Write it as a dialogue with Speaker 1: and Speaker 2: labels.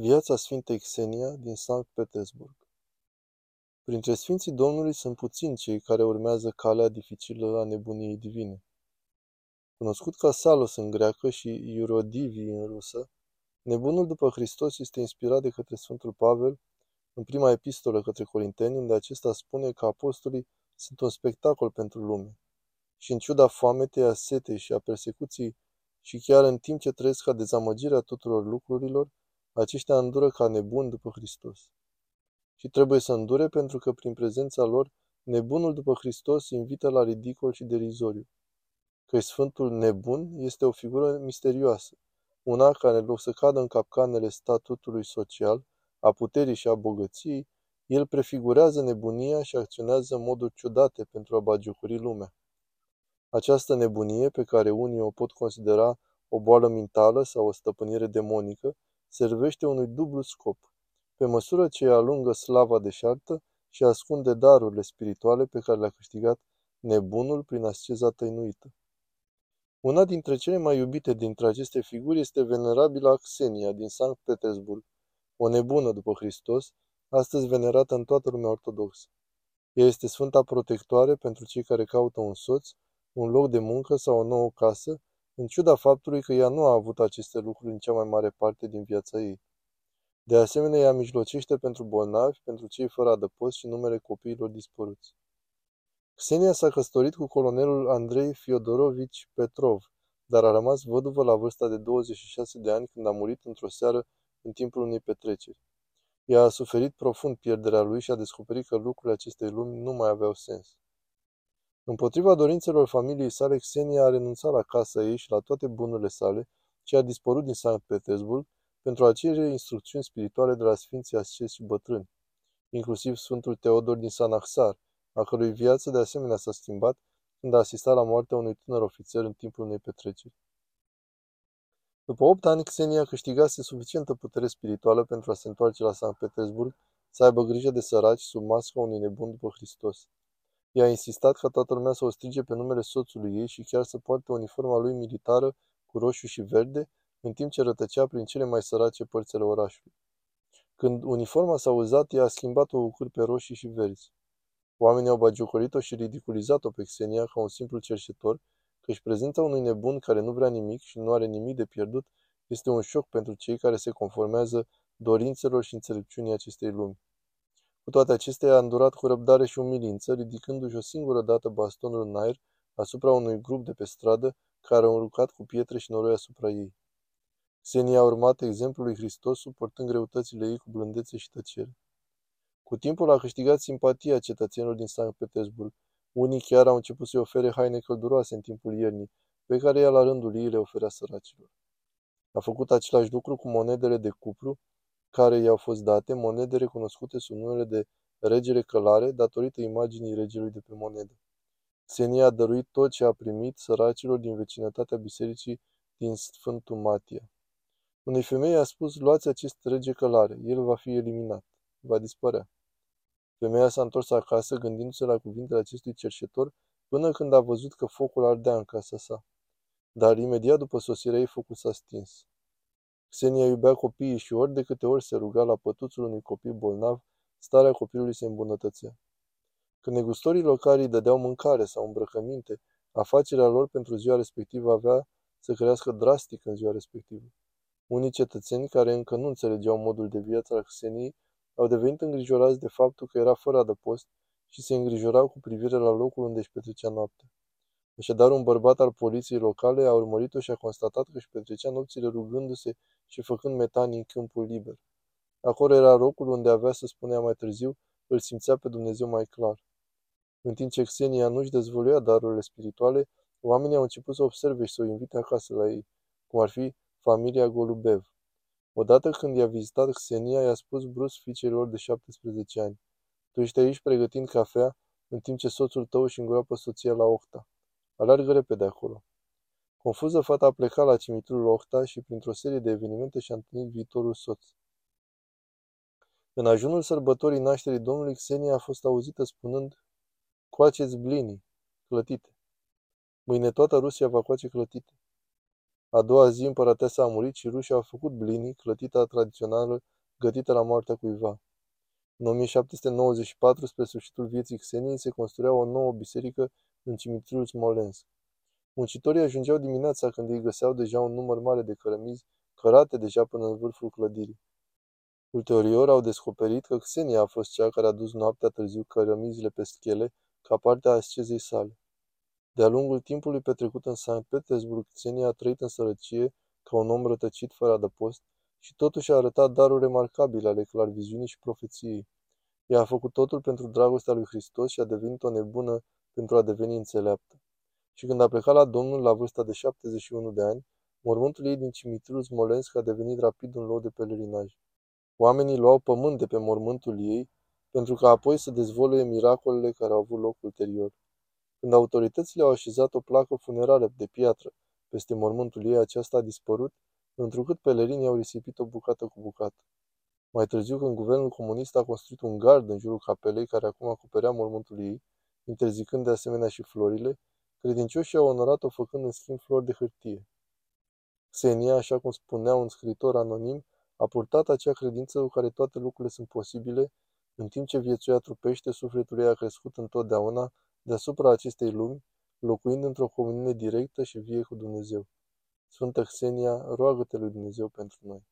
Speaker 1: Viața Sfintei Xenia din Sankt Petersburg Printre Sfinții Domnului sunt puțini cei care urmează calea dificilă a nebuniei divine. Cunoscut ca Salos în greacă și Iurodivi în rusă, nebunul după Hristos este inspirat de către Sfântul Pavel în prima epistolă către Corinteni, unde acesta spune că apostolii sunt un spectacol pentru lume. Și în ciuda foametei, a setei și a persecuției, și chiar în timp ce trăiesc ca dezamăgirea tuturor lucrurilor, aceștia îndură ca nebun după Hristos. Și trebuie să îndure pentru că prin prezența lor, nebunul după Hristos invită la ridicol și derizoriu. Că Sfântul Nebun este o figură misterioasă, una care, în loc să cadă în capcanele statutului social, a puterii și a bogăției, el prefigurează nebunia și acționează în moduri ciudate pentru a bagiocori lumea. Această nebunie, pe care unii o pot considera o boală mentală sau o stăpânire demonică, servește unui dublu scop. Pe măsură ce alungă slava deșartă și ascunde darurile spirituale pe care le-a câștigat nebunul prin asceza tăinuită. Una dintre cele mai iubite dintre aceste figuri este venerabila Xenia din Sankt Petersburg, o nebună după Hristos, astăzi venerată în toată lumea ortodoxă. Ea este sfânta protectoare pentru cei care caută un soț, un loc de muncă sau o nouă casă, în ciuda faptului că ea nu a avut aceste lucruri în cea mai mare parte din viața ei. De asemenea, ea mijlocește pentru bolnavi, pentru cei fără adăpost și numele copiilor dispăruți. Xenia s-a căsătorit cu colonelul Andrei Fiodorovici Petrov, dar a rămas văduvă la vârsta de 26 de ani când a murit într-o seară în timpul unei petreceri. Ea a suferit profund pierderea lui și a descoperit că lucrurile acestei lumi nu mai aveau sens. Împotriva dorințelor familiei sale, Xenia a renunțat la casa ei și la toate bunurile sale, ce a dispărut din Sankt Petersburg, pentru a cere instrucțiuni spirituale de la Sfinții Ascezi și bătrâni, inclusiv Sfântul Teodor din Sanaxar, a cărui viață de asemenea s-a schimbat când a asistat la moartea unui tânăr ofițer în timpul unei petreceri. După opt ani, Xenia câștigase suficientă putere spirituală pentru a se întoarce la Sankt Petersburg, să aibă grijă de săraci sub masca unui nebun după Hristos. Ea a insistat ca toată lumea să o strige pe numele soțului ei și chiar să poarte uniforma lui militară cu roșu și verde, în timp ce rătăcea prin cele mai sărace părți ale orașului. Când uniforma s-a uzat, ea a schimbat-o cu cârpe roșii și verzi. Oamenii au bagiocorit-o și ridiculizat-o pe Xenia ca un simplu cerșetor, căci prezența unui nebun care nu vrea nimic și nu are nimic de pierdut este un șoc pentru cei care se conformează dorințelor și înțelepciunii acestei lumi. Cu toate acestea, a îndurat cu răbdare și umilință, ridicându-și o singură dată bastonul în aer asupra unui grup de pe stradă care au urcat cu pietre și noroi asupra ei. Xenia a urmat exemplul lui Hristos, suportând greutățile ei cu blândețe și tăcere. Cu timpul a câștigat simpatia cetățenilor din Sankt Petersburg. Unii chiar au început să-i ofere haine călduroase în timpul iernii, pe care ea la rândul ei le oferea săracilor. A făcut același lucru cu monedele de cupru, care i-au fost date, monede recunoscute sub numele de regele călare, datorită imaginii regelui de pe monedă. Xenia a dăruit tot ce a primit săracilor din vecinătatea bisericii din Sfântul Matia. Unei femei a spus, luați acest rege călare, el va fi eliminat, va dispărea. Femeia s-a întors acasă, gândindu-se la cuvintele acestui cerșetor, până când a văzut că focul ardea în casa sa. Dar imediat după sosirea ei, focul s-a stins. Xenia iubea copiii și ori de câte ori se ruga la pătuțul unui copil bolnav, starea copilului se îmbunătățea. Când negustorii locali îi dădeau mâncare sau îmbrăcăminte, afacerea lor pentru ziua respectivă avea să crească drastic în ziua respectivă. Unii cetățeni care încă nu înțelegeau modul de viață al Xeniei au devenit îngrijorați de faptul că era fără adăpost și se îngrijorau cu privire la locul unde își petrecea noaptea. Așadar, un bărbat al poliției locale a urmărit-o și a constatat că își petrecea nopțile rugându-se și făcând metanii în câmpul liber. Acolo era locul unde avea să spunea mai târziu, îl simțea pe Dumnezeu mai clar. În timp ce Xenia nu-și dezvoluia darurile spirituale, oamenii au început să observe și să o invite acasă la ei, cum ar fi familia Golubev. Odată când i-a vizitat Xenia, i-a spus brusc fiicelor de 17 ani, Tu ești aici pregătind cafea, în timp ce soțul tău își îngroapă soția la octa. Alargă repede acolo. Confuză, fata a plecat la cimitirul Ohta și printr-o serie de evenimente și-a întâlnit viitorul soț. În ajunul sărbătorii nașterii Domnului, Xenia a fost auzită spunând Coaceți blinii, clătite. Mâine toată Rusia va coace clătite. A doua zi împărăteasa a murit și rușii au făcut blinii, clătita tradițională, gătită la moartea cuiva. În 1794, spre sfârșitul vieții Xeniei, se construia o nouă biserică în cimitirul Smolensk. Muncitorii ajungeau dimineața când ei găseau deja un număr mare de cărămizi cărate deja până în vârful clădirii. Ulterior au descoperit că Xenia a fost cea care a dus noaptea târziu cărămizile pe schele ca parte a ascezei sale. De-a lungul timpului petrecut în Sankt Petersburg, Xenia a trăit în sărăcie, ca un om rătăcit fără adăpost, și totuși a arătat daruri remarcabile ale clarviziunii și profeției. Ea a făcut totul pentru dragostea lui Hristos și a devenit o nebună pentru a deveni înțeleaptă. Și când a plecat la Domnul la vârsta de 71 de ani, mormântul ei din cimitirul Smolensk a devenit rapid un loc de pelerinaj. Oamenii luau pământ de pe mormântul ei, pentru ca apoi să dezvoluie miracolele care au avut loc ulterior. Când autoritățile au așezat o placă funerară de piatră peste mormântul ei, aceasta a dispărut, întrucât pelerinii au risipit-o bucată cu bucată. Mai târziu, când guvernul comunist a construit un gard în jurul capelei care acum acoperea mormântul ei, interzicând de asemenea și florile, credincioșii au onorat-o făcând în schimb flori de hârtie. Xenia, așa cum spunea un scriitor anonim, a purtat acea credință cu care toate lucrurile sunt posibile, în timp ce viețuia trupește, sufletul ei a crescut întotdeauna deasupra acestei lumi, locuind într-o comuniune directă și vie cu Dumnezeu. Sfântă Xenia, roagă-te lui Dumnezeu pentru noi.